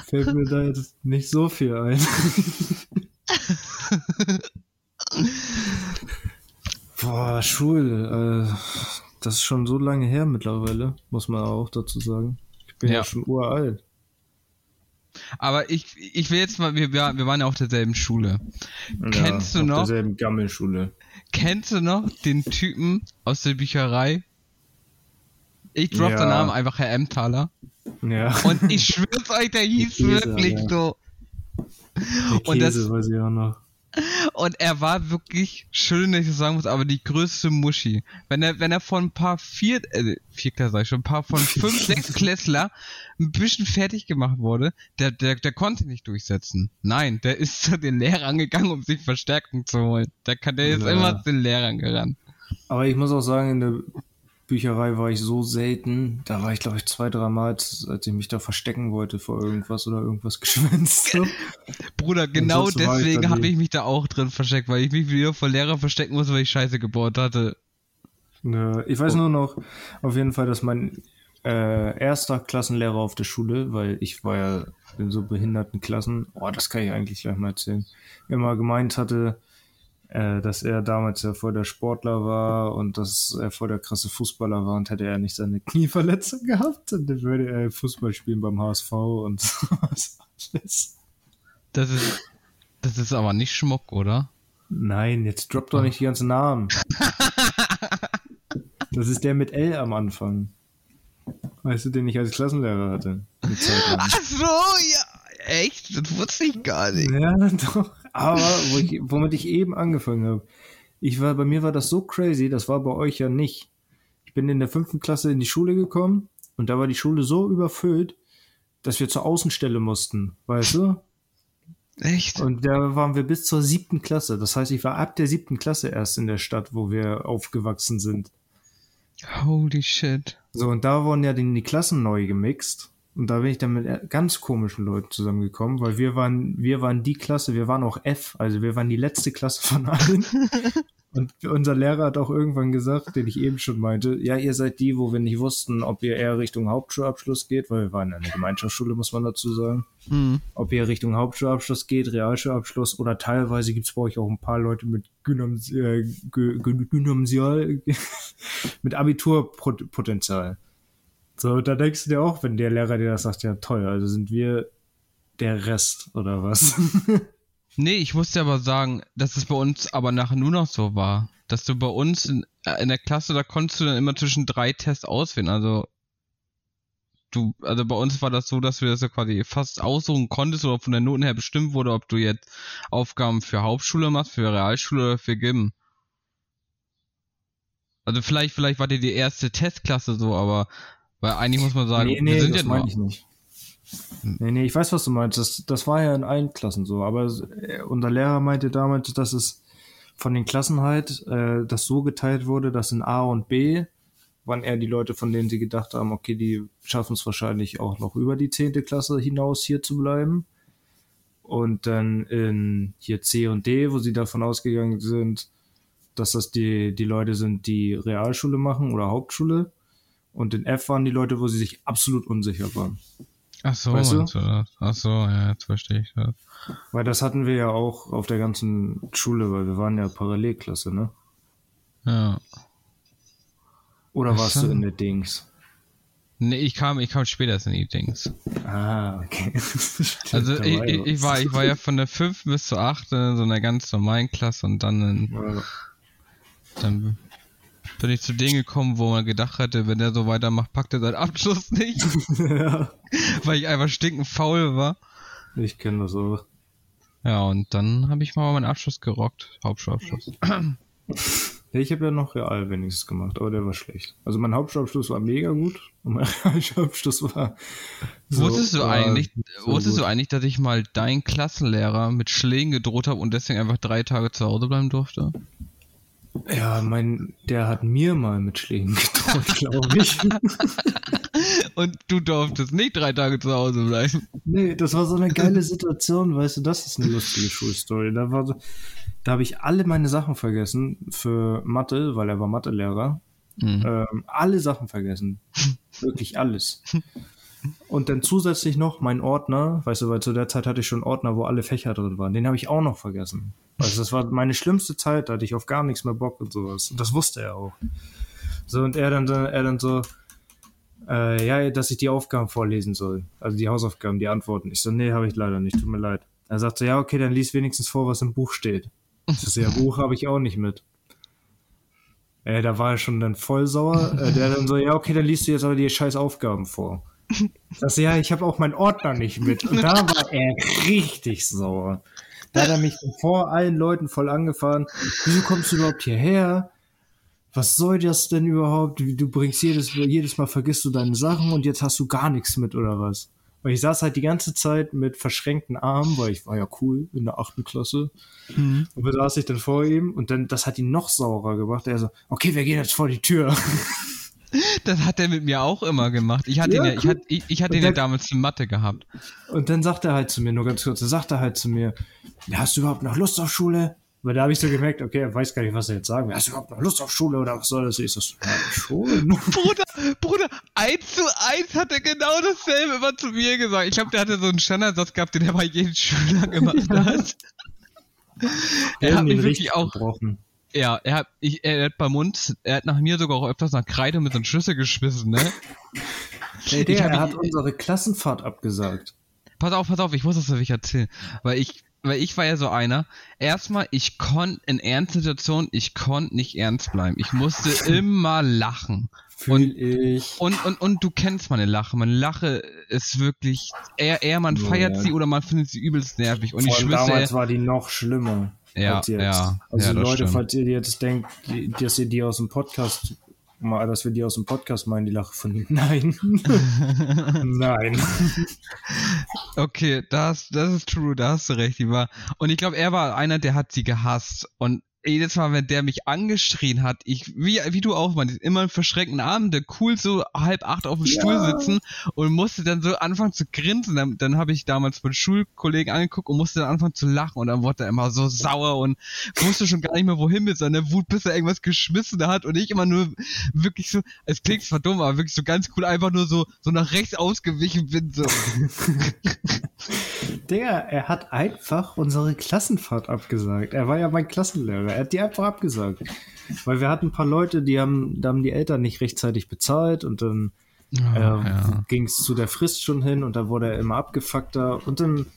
fällt mir da jetzt nicht so viel ein. Boah, Schule, äh, das ist schon so lange her mittlerweile, muss man auch dazu sagen. Ich bin ja, Ja. schon uralt. Aber ich, ich will jetzt mal, wir, wir waren ja auf derselben Schule. Kennst du auf noch? derselben Gammelschule. Kennst du noch den Typen aus der Bücherei? Ich drop Ja. den Namen einfach Herr Emmentaler. Ja, Und ich schwör's euch, der hieß Käse, wirklich ja. so. der und das- Käse weiß ich auch noch. Und er war wirklich, schön, dass ich das sagen muss, aber die größte Muschi. Wenn er, wenn er von ein paar vier, äh, Vierklässler, sag ich schon, ein paar von fünf, sechs Klässler ein bisschen fertig gemacht wurde, der, der, der konnte nicht durchsetzen. Nein, der ist zu den Lehrern gegangen, um sich Verstärkung zu holen. Der kann, der ist Ja. immer zu den Lehrern gerannt. Aber ich muss auch sagen, in der Bücherei war ich so selten. Da war ich, glaube ich, zwei, drei Mal, als ich mich da verstecken wollte vor irgendwas oder irgendwas geschwänzt. Bruder, genau deswegen habe ich mich da auch drin versteckt, weil ich mich wieder vor Lehrer verstecken muss, weil ich Scheiße gebaut hatte. Ja, ich weiß nur noch auf jeden Fall, dass mein äh, erster Klassenlehrer auf der Schule, weil ich war ja in so behinderten Klassen, oh, das kann ich eigentlich gleich mal erzählen, immer gemeint hatte, äh, dass er damals ja voll der Sportler war und dass er voll der krasse Fußballer war und hätte er nicht seine Knieverletzung gehabt, dann würde er Fußball spielen beim HSV und sowas alles. Das ist, das ist aber nicht Schmuck, oder? Nein, jetzt drop doch nicht die ganzen Namen. Das ist der mit L am Anfang. Weißt du, den ich als Klassenlehrer hatte? Ach so, ja. Echt? Das wusste ich gar nicht. Ja, doch. Aber wo ich, womit ich eben angefangen habe. Ich war, bei mir war das so crazy, das war bei euch ja nicht. Ich bin in der fünften Klasse in die Schule gekommen und da war die Schule so überfüllt, dass wir zur Außenstelle mussten, weißt du? Echt? Und da waren wir bis zur siebten Klasse. Das heißt, ich war ab der siebten Klasse erst in der Stadt, wo wir aufgewachsen sind. Holy shit. So, und da wurden ja die, die Klassen neu gemixt. Und da bin ich dann mit ganz komischen Leuten zusammengekommen, weil wir waren, wir waren die Klasse, wir waren auch F, also wir waren die letzte Klasse von allen. Und unser Lehrer hat auch irgendwann gesagt, den ich eben schon meinte, ja, ihr seid die, wo wir nicht wussten, ob ihr eher Richtung Hauptschulabschluss geht, weil wir waren in einer Gemeinschaftsschule, muss man dazu sagen. Mhm. Ob ihr Richtung Hauptschulabschluss geht, Realschulabschluss oder teilweise gibt es bei euch auch ein paar Leute mit Gynoms äh, Gynamsial, mit Abiturpotenzial. So, da denkst du dir auch, wenn der Lehrer dir das sagt, ja toll, also sind wir der Rest oder was? Nee, ich musste aber sagen, dass es bei uns aber nachher nur noch so war. Dass du bei uns in, äh, in der Klasse, da konntest du dann immer zwischen drei Tests auswählen. Also du, also bei uns war das so, dass wir das ja quasi fast aussuchen konntest oder von der Noten her bestimmt wurde, ob du jetzt Aufgaben für Hauptschule machst, für Realschule oder für Gym. Also vielleicht, vielleicht war dir die erste Testklasse so, aber weil eigentlich muss man sagen, nee, nee, wir sind das ja meine ich nicht. Nee, nee, ich weiß, was du meinst. Das, das war ja in allen Klassen so. Aber äh, unser Lehrer meinte damals, dass es von den Klassen halt äh, das so geteilt wurde, dass in A und B waren eher die Leute, von denen sie gedacht haben, okay, die schaffen es wahrscheinlich auch noch über die zehnte Klasse hinaus hier zu bleiben. Und dann in hier C und D, wo sie davon ausgegangen sind, dass das die, die Leute sind, die Realschule machen oder Hauptschule. Und in F waren die Leute, wo sie sich absolut unsicher waren. Ach so, weißt du? du das? Ach so, ja, jetzt verstehe ich das. Weil das hatten wir ja auch auf der ganzen Schule, weil wir waren ja Parallelklasse, ne? Ja. Oder warst so. du in der Dings? Nee, ich kam, ich kam später in die Dings. Ah, okay. also ich, ich, ich, war, ich war ja von der 5 bis zur 8 in so einer ganz normalen Klasse und dann in, ja. dann bin ich zu denen gekommen, wo man gedacht hätte, wenn der so weitermacht, packt er seinen Abschluss nicht. ja. Weil ich einfach stinkend faul war. Ich kenne das auch. Ja, und dann habe ich mal meinen Abschluss gerockt. Hauptschulabschluss. Ja, ich habe ja noch real wenigstens gemacht, aber der war schlecht. Also mein Hauptschulabschluss war mega gut und mein Realschulabschluss war. So, wusstest du eigentlich, so wusstest gut. du eigentlich, dass ich mal deinen Klassenlehrer mit Schlägen gedroht habe und deswegen einfach drei Tage zu Hause bleiben durfte? Ja, mein, der hat mir mal mit Schlägen gedroht, glaube ich. Und du durftest nicht drei Tage zu Hause bleiben. Nee, das war so eine geile Situation, weißt du, das ist eine lustige Schulstory. Da war da habe ich alle meine Sachen vergessen für Mathe, weil er war Mathelehrer. Mhm. Ähm, alle Sachen vergessen. Wirklich alles. Und dann zusätzlich noch mein Ordner, weißt du, weil zu der Zeit hatte ich schon Ordner, wo alle Fächer drin waren. Den habe ich auch noch vergessen. Also das war meine schlimmste Zeit, da hatte ich auf gar nichts mehr Bock und sowas. Und das wusste er auch. So, und er dann, er dann so, äh, ja, dass ich die Aufgaben vorlesen soll. Also die Hausaufgaben, die Antworten. Ich so, nee, habe ich leider nicht, tut mir leid. Er sagte, ja, okay, dann lies wenigstens vor, was im Buch steht. So, ja, Buch habe ich auch nicht mit. Äh, da war er schon dann voll sauer. Äh, der dann so, ja, okay, dann liest du jetzt aber die scheiß Aufgaben vor. Das ja, ich habe auch meinen Ordner nicht mit. Und da war er richtig sauer. Da hat er mich vor allen Leuten voll angefahren. Wieso kommst du überhaupt hierher? Was soll das denn überhaupt? Du bringst jedes, jedes Mal vergisst du deine Sachen und jetzt hast du gar nichts mit oder was? Weil ich saß halt die ganze Zeit mit verschränkten Armen, weil ich war ja cool in der achten Klasse. Mhm. Und da saß ich dann vor ihm und dann, das hat ihn noch saurer gemacht. Er so, okay, wir gehen jetzt vor die Tür. Das hat er mit mir auch immer gemacht. Ich hatte ja, ihn ja, ich hatte, ich, ich hatte ihn ja damals in Mathe gehabt. Und dann sagt er halt zu mir, nur ganz kurz, er sagt er halt zu mir, hast du überhaupt noch Lust auf Schule? Weil da habe ich so gemerkt, okay, er weiß gar nicht, was er jetzt sagen will. Hast du überhaupt noch Lust auf Schule oder was soll das? Ich so, ja, schon. Bruder, Bruder, eins zu eins hat er genau dasselbe immer zu mir gesagt. Ich glaube, der hatte so einen Standardsatz gehabt, den er bei jedem Schüler gemacht hat. er hat mich wirklich auch, gebrochen. Ja, er hat, ich, er hat beim Mund, er hat nach mir sogar auch öfters nach Kreide mit so einem Schlüssel geschmissen, ne? Hey, der, er hat unsere Klassenfahrt abgesagt. Pass auf, pass auf, ich muss das wirklich erzählen. Weil ich, weil ich war ja so einer. Erstmal, ich konnte in ernsten Situationen, ich konnte nicht ernst bleiben. Ich musste immer lachen. Fühl und, ich. Und, und, und du kennst meine Lache. Meine Lache ist wirklich, eher, eher man feiert ja. sie oder man findet sie übelst nervig. Und Vor ich schwöre. Damals war die noch schlimmer. Ja, ja. Also ja, Leute, stimmt. falls ihr jetzt denkt, dass ihr die aus dem Podcast mal, dass wir die aus dem Podcast meinen, die Lache von ihm. Nein. Nein. Okay, das, das ist true, da hast du recht, die war. Und ich glaube, er war einer, der hat sie gehasst. Und jedes Mal, wenn der mich angeschrien hat, ich, wie, wie du auch meinst, immer einen verschreckten Abend, der cool so halb acht auf dem ja. Stuhl sitzen und musste dann so anfangen zu grinsen. Dann, dann habe ich damals meinen Schulkollegen angeguckt und musste dann anfangen zu lachen und dann wurde er immer so sauer und wusste schon gar nicht mehr, wohin mit seiner Wut, bis er irgendwas geschmissen hat und ich immer nur wirklich so, es klingt zwar dumm, aber wirklich so ganz cool, einfach nur so, so nach rechts ausgewichen bin, so. Der, er hat einfach unsere Klassenfahrt abgesagt. Er war ja mein Klassenlehrer. Er hat die einfach abgesagt. Weil wir hatten ein paar Leute, die haben, da haben die Eltern nicht rechtzeitig bezahlt und dann oh, äh, ja. ging es zu der Frist schon hin und da wurde er immer abgefuckter und dann,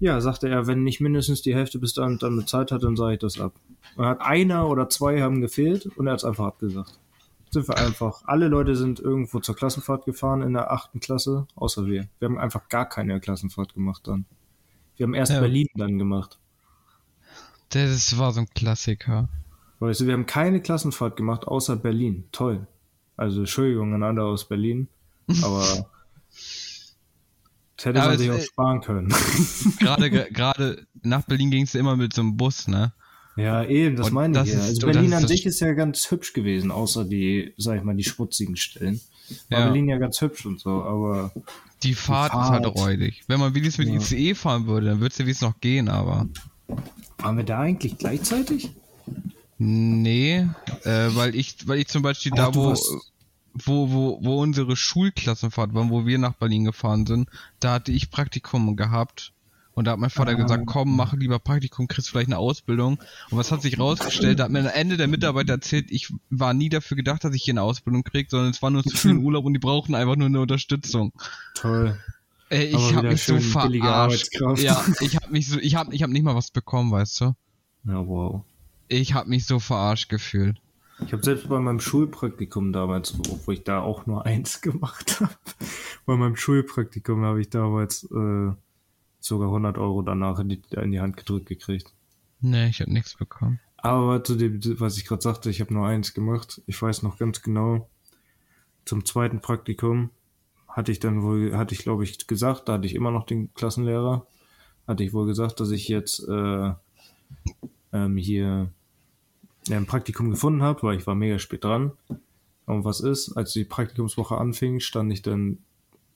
ja, sagte er, wenn nicht mindestens die Hälfte bis dann, dann bezahlt hat, dann sage ich das ab. Und hat einer oder zwei haben gefehlt und er hat es einfach abgesagt. Sind wir einfach. Alle Leute sind irgendwo zur Klassenfahrt gefahren in der achten Klasse, außer wir. Wir haben einfach gar keine Klassenfahrt gemacht dann. Wir haben erst ja. Berlin dann gemacht. Das war so ein Klassiker. Weißt du, wir haben keine Klassenfahrt gemacht, außer Berlin. Toll. Also Entschuldigung an alle aus Berlin, aber das hätte ja, man sich auch sparen können. Gerade gerade nach Berlin ging es immer mit so einem Bus, ne? Ja, eben, das Und meine das ich ja. Also Berlin an sich ist ja ganz hübsch gewesen, außer die, sag ich mal, die schmutzigen Stellen. War ja. Berlin ja ganz hübsch und so, aber. Die Fahrt, die Fahrt ist halt räudig. Wenn man wenigstens mit ja. ICE fahren würde, dann würde es ja wie es noch gehen, aber. Waren wir da eigentlich gleichzeitig? Nee, äh, weil ich, weil ich zum Beispiel Ach, da, wo, wo, wo, wo unsere Schulklassenfahrt war, wo wir nach Berlin gefahren sind, da hatte ich Praktikum gehabt. Und da hat mein Vater ah. gesagt, komm, mach lieber Praktikum, kriegst vielleicht eine Ausbildung. Und was hat sich rausgestellt? Da hat mir am Ende der Mitarbeiter erzählt, ich war nie dafür gedacht, dass ich hier eine Ausbildung krieg, sondern es war nur zu viel Urlaub und die brauchten einfach nur eine Unterstützung. Toll. Ey, ich habe mich so verarscht. Ja, ich habe mich so, ich habe, ich habe nicht mal was bekommen, weißt du? Ja, wow. Ich habe mich so verarscht gefühlt. Ich habe selbst bei meinem Schulpraktikum damals, wo ich da auch nur eins gemacht habe, bei meinem Schulpraktikum habe ich damals äh, sogar 100 Euro danach in die, in die Hand gedrückt gekriegt. Nee, ich habe nichts bekommen. Aber zu dem, was ich gerade sagte, ich habe nur eins gemacht. Ich weiß noch ganz genau, zum zweiten Praktikum hatte ich dann wohl, hatte ich glaube ich gesagt, da hatte ich immer noch den Klassenlehrer, hatte ich wohl gesagt, dass ich jetzt äh, ähm, hier ein Praktikum gefunden habe, weil ich war mega spät dran. Und was ist, als die Praktikumswoche anfing, stand ich dann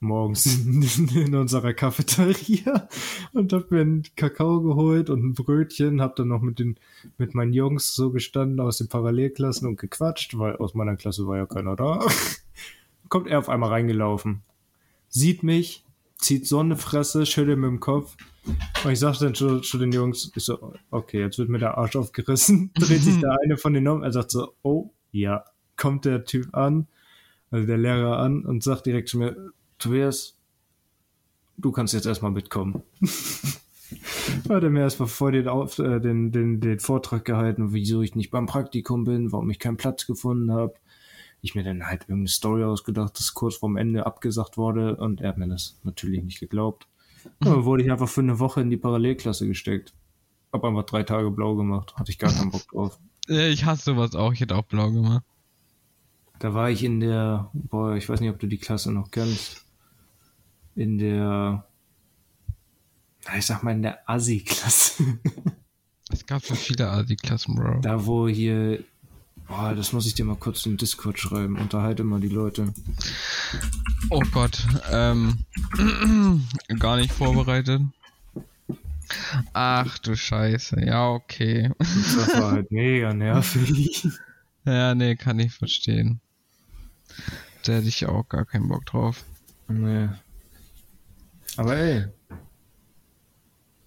morgens in unserer Cafeteria und hab mir einen Kakao geholt und ein Brötchen, hab dann noch mit den mit meinen Jungs so gestanden aus den Parallelklassen und gequatscht, weil aus meiner Klasse war ja keiner da. Kommt er auf einmal reingelaufen, sieht mich, zieht so eine Fresse, schüttelt mit dem Kopf und ich sag dann zu, zu, den Jungs, ich so, okay, jetzt wird mir der Arsch aufgerissen, dreht sich der eine von den um, er sagt so, oh, ja, kommt der Typ an, also der Lehrer an und sagt direkt zu mir, Tobias, du kannst jetzt erstmal mitkommen. hat er mir erstmal vor den, Auf, äh, den, den, den Vortrag gehalten, wieso ich nicht beim Praktikum bin, warum ich keinen Platz gefunden habe. Ich mir dann halt irgendeine Story ausgedacht, das kurz vorm Ende abgesagt wurde und er hat mir das natürlich nicht geglaubt. Und dann wurde ich einfach für eine Woche in die Parallelklasse gesteckt. Hab einfach drei Tage blau gemacht, hatte ich gar keinen Bock drauf. Ich hasse sowas auch, ich hätte auch blau gemacht. Da war ich in der, boah, ich weiß nicht, ob du die Klasse noch kennst in der, ich sag mal, in der Asi-Klasse. es gab so viele Asi-Klassen, Bro. Da, wo hier, boah, das muss ich dir mal kurz im Discord schreiben. Unterhalte mal die Leute. Oh Gott, ähm, gar nicht vorbereitet. Ach du Scheiße, ja, okay. Das war halt mega nervig. Ja, nee, kann ich verstehen. Da hätte ich auch gar keinen Bock drauf. Nee. Aber ey,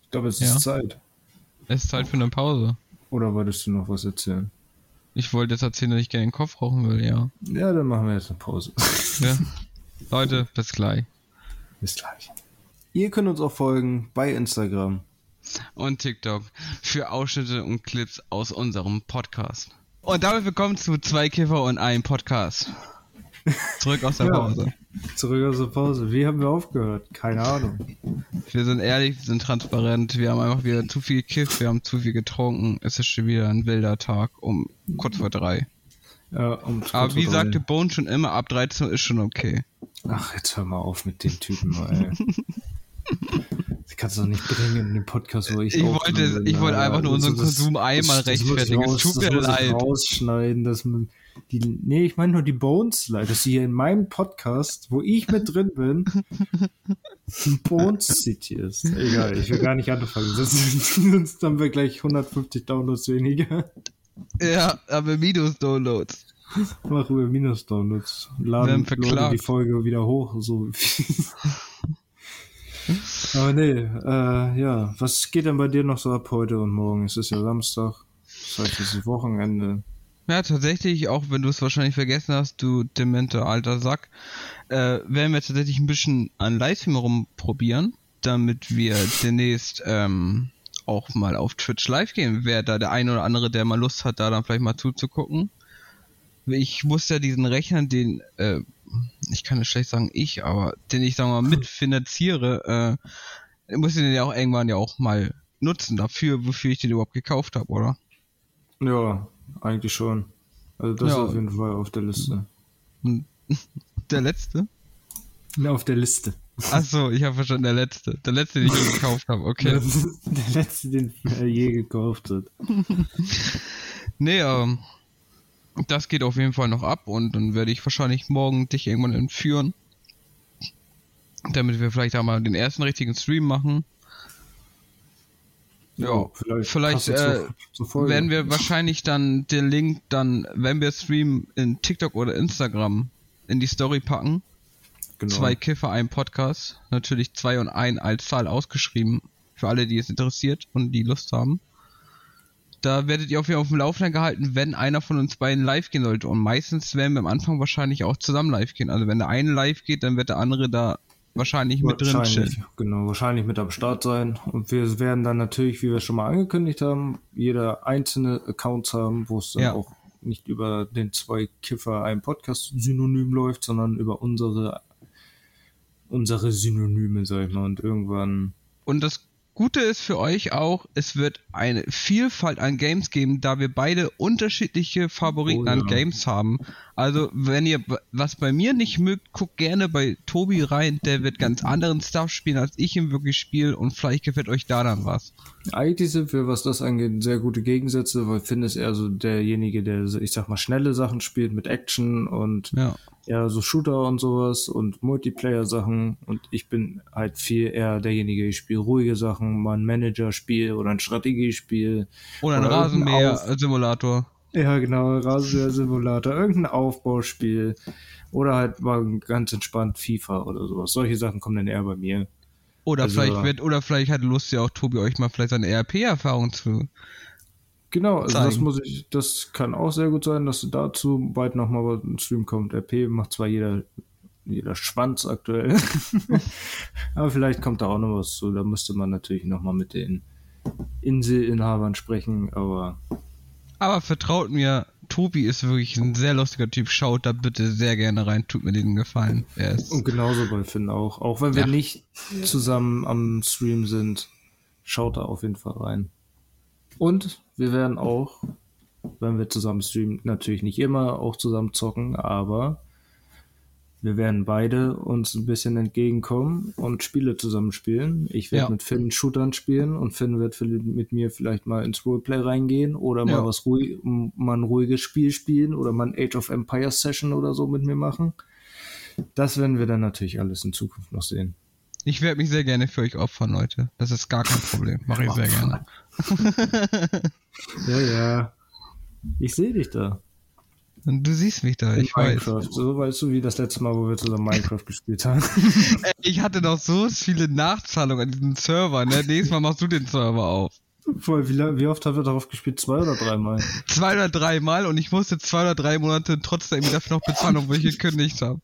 ich glaube, es ist ja. Zeit. Es ist Zeit für eine Pause. Oder wolltest du noch was erzählen? Ich wollte jetzt erzählen, dass ich gerne den Kopf rauchen will, ja. Ja, dann machen wir jetzt eine Pause. Ja. Leute, bis gleich. Bis gleich. Ihr könnt uns auch folgen bei Instagram und TikTok für Ausschnitte und Clips aus unserem Podcast. Und damit willkommen zu zwei Kiffer und einem Podcast. Zurück aus der ja, Pause. Zurück aus der Pause. Wie haben wir aufgehört? Keine Ahnung. Wir sind ehrlich, wir sind transparent. Wir haben einfach wieder zu viel gekifft, wir haben zu viel getrunken. Es ist schon wieder ein wilder Tag um kurz vor drei. Ja, um Aber wie sagte Bone schon immer, ab 13 Uhr ist schon okay. Ach, jetzt hör mal auf mit den Typen, ey. Das kannst du doch nicht bringen in den Podcast, wo ich Ich wollte, ich wollte einfach nur unseren Konsum einmal rechtfertigen. Es tut mir leid. rausschneiden, dass man die, nee, ich meine nur die Bones Slide, dass sie hier in meinem Podcast, wo ich mit drin bin, Bones zitierst. Egal, ich will gar nicht anfangen, sonst haben wir gleich 150 Downloads weniger. Ja, aber Minus-Downloads. Machen wir Minus-Downloads. Laden die Folge wieder hoch, so. aber nee, äh, ja, was geht denn bei dir noch so ab heute und morgen? Es ist ja Samstag, das heißt, es ist Wochenende. Ja, tatsächlich, auch wenn du es wahrscheinlich vergessen hast, du demente alter Sack, äh, werden wir tatsächlich ein bisschen an Livestream rumprobieren, damit wir demnächst ähm, auch mal auf Twitch live gehen. Wer da der eine oder andere, der mal Lust hat, da dann vielleicht mal zuzugucken. Ich muss ja diesen Rechner, den, äh, ich kann es schlecht sagen ich, aber den ich, sagen wir mal, mitfinanziere, äh, muss ich den ja auch irgendwann ja auch mal nutzen dafür, wofür ich den überhaupt gekauft habe, oder? Ja, eigentlich schon. Also das ja. ist auf jeden Fall auf der Liste. Der letzte? Ja, auf der Liste. Achso, ich habe verstanden, der letzte. Der letzte, den ich je gekauft habe, okay. Der letzte, den er je gekauft hat. nee, ähm, das geht auf jeden Fall noch ab und dann werde ich wahrscheinlich morgen dich irgendwann entführen. Damit wir vielleicht auch mal den ersten richtigen Stream machen. Ja, vielleicht, vielleicht äh, zur, zur werden wir wahrscheinlich dann den Link dann, wenn wir streamen, in TikTok oder Instagram in die Story packen. Genau. Zwei Kiffer, ein Podcast. Natürlich zwei und ein als Zahl ausgeschrieben. Für alle, die es interessiert und die Lust haben. Da werdet ihr auf jeden Fall auf dem Laufenden gehalten, wenn einer von uns beiden live gehen sollte. Und meistens werden wir am Anfang wahrscheinlich auch zusammen live gehen. Also wenn der eine live geht, dann wird der andere da wahrscheinlich mit drin chillen. Genau, wahrscheinlich mit am Start sein. Und wir werden dann natürlich, wie wir schon mal angekündigt haben, jeder einzelne Accounts haben, wo es dann ja. auch nicht über den zwei Kiffer ein Podcast Synonym läuft, sondern über unsere unsere Synonyme, sag ich mal. Und irgendwann. Und das Gute ist für euch auch, es wird eine Vielfalt an Games geben, da wir beide unterschiedliche Favoriten oh, ja. an Games haben. Also, wenn ihr was bei mir nicht mögt, guckt gerne bei Tobi rein, der wird ganz anderen Stuff spielen, als ich ihn wirklich spiele und vielleicht gefällt euch da dann was. Eigentlich sind wir, was das angeht, sehr gute Gegensätze, weil Finn ist eher so derjenige, der, ich sag mal, schnelle Sachen spielt mit Action und ja ja so Shooter und sowas und Multiplayer-Sachen und ich bin halt viel eher derjenige, ich spiele ruhige Sachen, mal ein Manager-Spiel oder ein Strategiespiel. Oder ein Rasenmäher-Simulator. Ja, genau, Rasenmäher-Simulator, irgendein Aufbauspiel oder halt mal ganz entspannt FIFA oder sowas. Solche Sachen kommen dann eher bei mir. Oder also, vielleicht wird, oder vielleicht hat Lust ja auch Tobi euch mal vielleicht seine RP-Erfahrung zu Genau, also zeigen. das muss ich, das kann auch sehr gut sein, dass dazu bald nochmal ein Stream kommt. RP macht zwar jeder, jeder Schwanz aktuell, aber vielleicht kommt da auch noch was zu. Da müsste man natürlich nochmal mit den Inselinhabern sprechen, aber. Aber vertraut mir, Tobi ist wirklich ein sehr lustiger Typ. Schaut da bitte sehr gerne rein, tut mir den Gefallen. Und genauso bei Finn auch. Auch wenn wir ja. nicht zusammen am Stream sind, schaut da auf jeden Fall rein. Und wir werden auch, wenn wir zusammen streamen, natürlich nicht immer auch zusammen zocken, aber wir werden beide uns ein bisschen entgegenkommen und Spiele zusammen spielen. Ich werde ja. mit Finn Shootern spielen und Finn wird mit mir vielleicht mal ins Roleplay reingehen oder mal ja. was ruhig, mal ein ruhiges Spiel spielen oder mal ein Age of Empires Session oder so mit mir machen. Das werden wir dann natürlich alles in Zukunft noch sehen. Ich werde mich sehr gerne für euch opfern, Leute. Das ist gar kein Problem. Mache ich sehr gerne. ja, ja. Ich sehe dich da. Und du siehst mich da, In ich Minecraft. weiß. So weißt du wie das letzte Mal, wo wir zusammen Minecraft gespielt haben. ich hatte noch so viele Nachzahlungen an diesen Server, ne? Nächstes Mal machst du den Server auf. Voll, wie, wie oft haben wir darauf gespielt? Zwei oder dreimal? Zwei oder dreimal und ich musste zwei oder drei Monate trotzdem dafür noch bezahlen, obwohl ich gekündigt habe.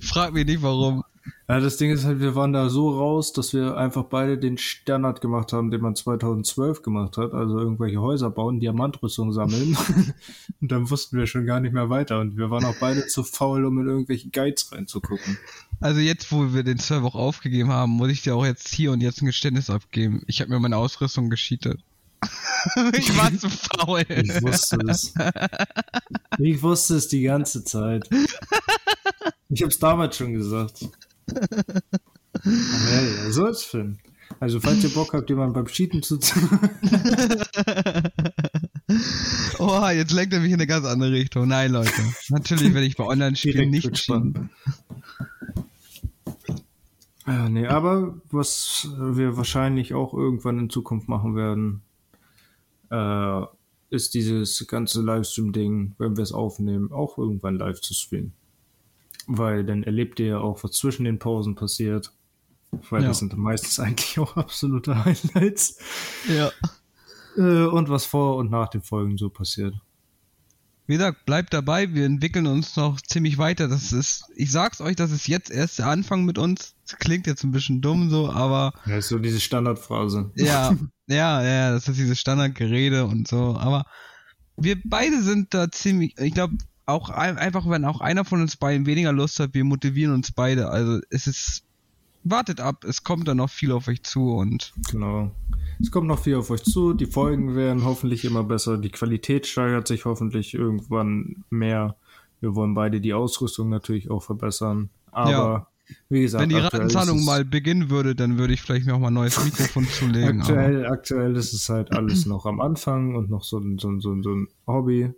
Frag mich nicht warum. Ja, das Ding ist halt, wir waren da so raus, dass wir einfach beide den Standard gemacht haben, den man 2012 gemacht hat. Also irgendwelche Häuser bauen, Diamantrüstung sammeln. und dann wussten wir schon gar nicht mehr weiter. Und wir waren auch beide zu faul, um in irgendwelche Guides reinzugucken. Also jetzt, wo wir den Server auch aufgegeben haben, muss ich dir auch jetzt hier und jetzt ein Geständnis abgeben. Ich habe mir meine Ausrüstung gescheatet. ich war zu faul. Ich wusste es. Ich wusste es die ganze Zeit. Ich hab's damals schon gesagt. Ja, so ist Finn. Also, falls ihr Bock habt, jemanden beim Cheaten zu Oh, jetzt lenkt er mich in eine ganz andere Richtung. Nein, Leute. Natürlich werde ich bei Online-Spielen nicht cheaten. Ja, nee, aber was wir wahrscheinlich auch irgendwann in Zukunft machen werden, äh, ist dieses ganze Livestream-Ding, wenn wir es aufnehmen, auch irgendwann live zu streamen. Weil dann erlebt ihr ja auch, was zwischen den Pausen passiert. Weil ja. das sind meistens eigentlich auch absolute Highlights. Ja. Äh, und was vor und nach den Folgen so passiert. Wie gesagt, bleibt dabei, wir entwickeln uns noch ziemlich weiter. Das ist, ich sag's euch, das ist jetzt erst der Anfang mit uns. Das klingt jetzt ein bisschen dumm so, aber. Ja, ist so diese Standardphrase. Ja, ja, ja, das ist diese Standardgerede und so, aber wir beide sind da ziemlich, ich glaube, auch einfach, wenn auch einer von uns beiden weniger Lust hat, wir motivieren uns beide. Also es ist, wartet ab, es kommt da noch viel auf euch zu und. Genau. Es kommt noch viel auf euch zu. Die Folgen werden hoffentlich immer besser. Die Qualität steigert sich hoffentlich irgendwann mehr. Wir wollen beide die Ausrüstung natürlich auch verbessern. Aber ja. wie gesagt, wenn die Ratenzahlung mal beginnen würde, dann würde ich vielleicht mir auch mal ein neues Mikrofon zulegen. Aktuell, aktuell ist es halt alles noch am Anfang und noch so, so, so, so ein Hobby.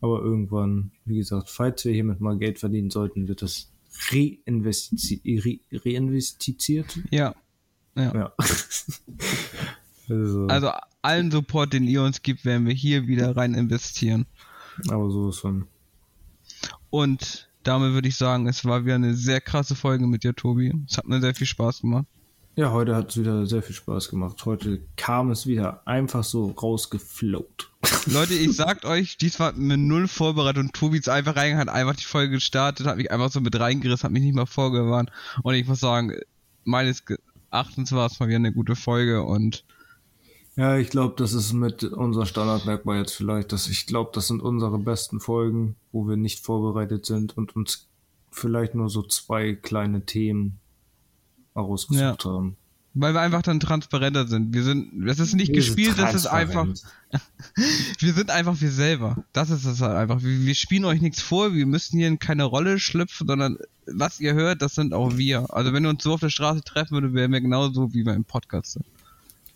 Aber irgendwann, wie gesagt, falls wir hiermit mal Geld verdienen sollten, wird das reinvestiziert. Re ja. Ja. ja. Also, also allen Support, den ihr uns gibt, werden wir hier wieder rein investieren. Aber so ist schon. Und damit würde ich sagen, es war wieder eine sehr krasse Folge mit dir, Tobi. Es hat mir sehr viel Spaß gemacht. Ja, heute hat es wieder sehr viel Spaß gemacht. Heute kam es wieder einfach so rausgefloat. Leute, ich sagt euch, dies war mit null Vorbereitung. Tobi ist einfach reingegangen, hat einfach die Folge gestartet, hat mich einfach so mit reingerissen, hat mich nicht mal vorgewarnt. Und ich muss sagen, meines Erachtens war es mal wieder eine gute Folge und ja, ich glaube, das ist mit unser Standardmerkmal jetzt vielleicht, dass ich glaube, das sind unsere besten Folgen, wo wir nicht vorbereitet sind und uns vielleicht nur so zwei kleine Themen ausgesucht ja. haben. Weil wir einfach dann transparenter sind. Wir sind, das ist nicht wir gespielt, das ist einfach, wir sind einfach wir selber. Das ist es halt einfach. Wir, wir spielen euch nichts vor, wir müssen hier in keine Rolle schlüpfen, sondern was ihr hört, das sind auch wir. Also wenn wir uns so auf der Straße treffen würden, wären wir genauso wie wir im Podcast sind.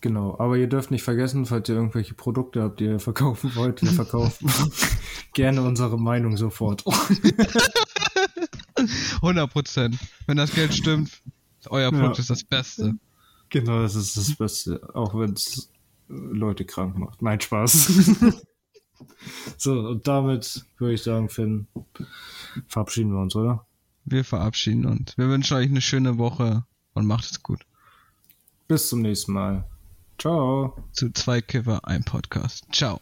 Genau, aber ihr dürft nicht vergessen, falls ihr irgendwelche Produkte habt, die ihr verkaufen wollt, wir verkaufen gerne unsere Meinung sofort. 100 Prozent. Wenn das Geld stimmt, euer Produkt ja. ist das Beste. Genau, das ist das Beste, auch wenn es Leute krank macht. Mein Spaß. so, und damit würde ich sagen, Finn, verabschieden wir uns, oder? Wir verabschieden uns. Wir wünschen euch eine schöne Woche und macht es gut. Bis zum nächsten Mal. Ciao. Zu zwei Kiffer, ein Podcast. Ciao.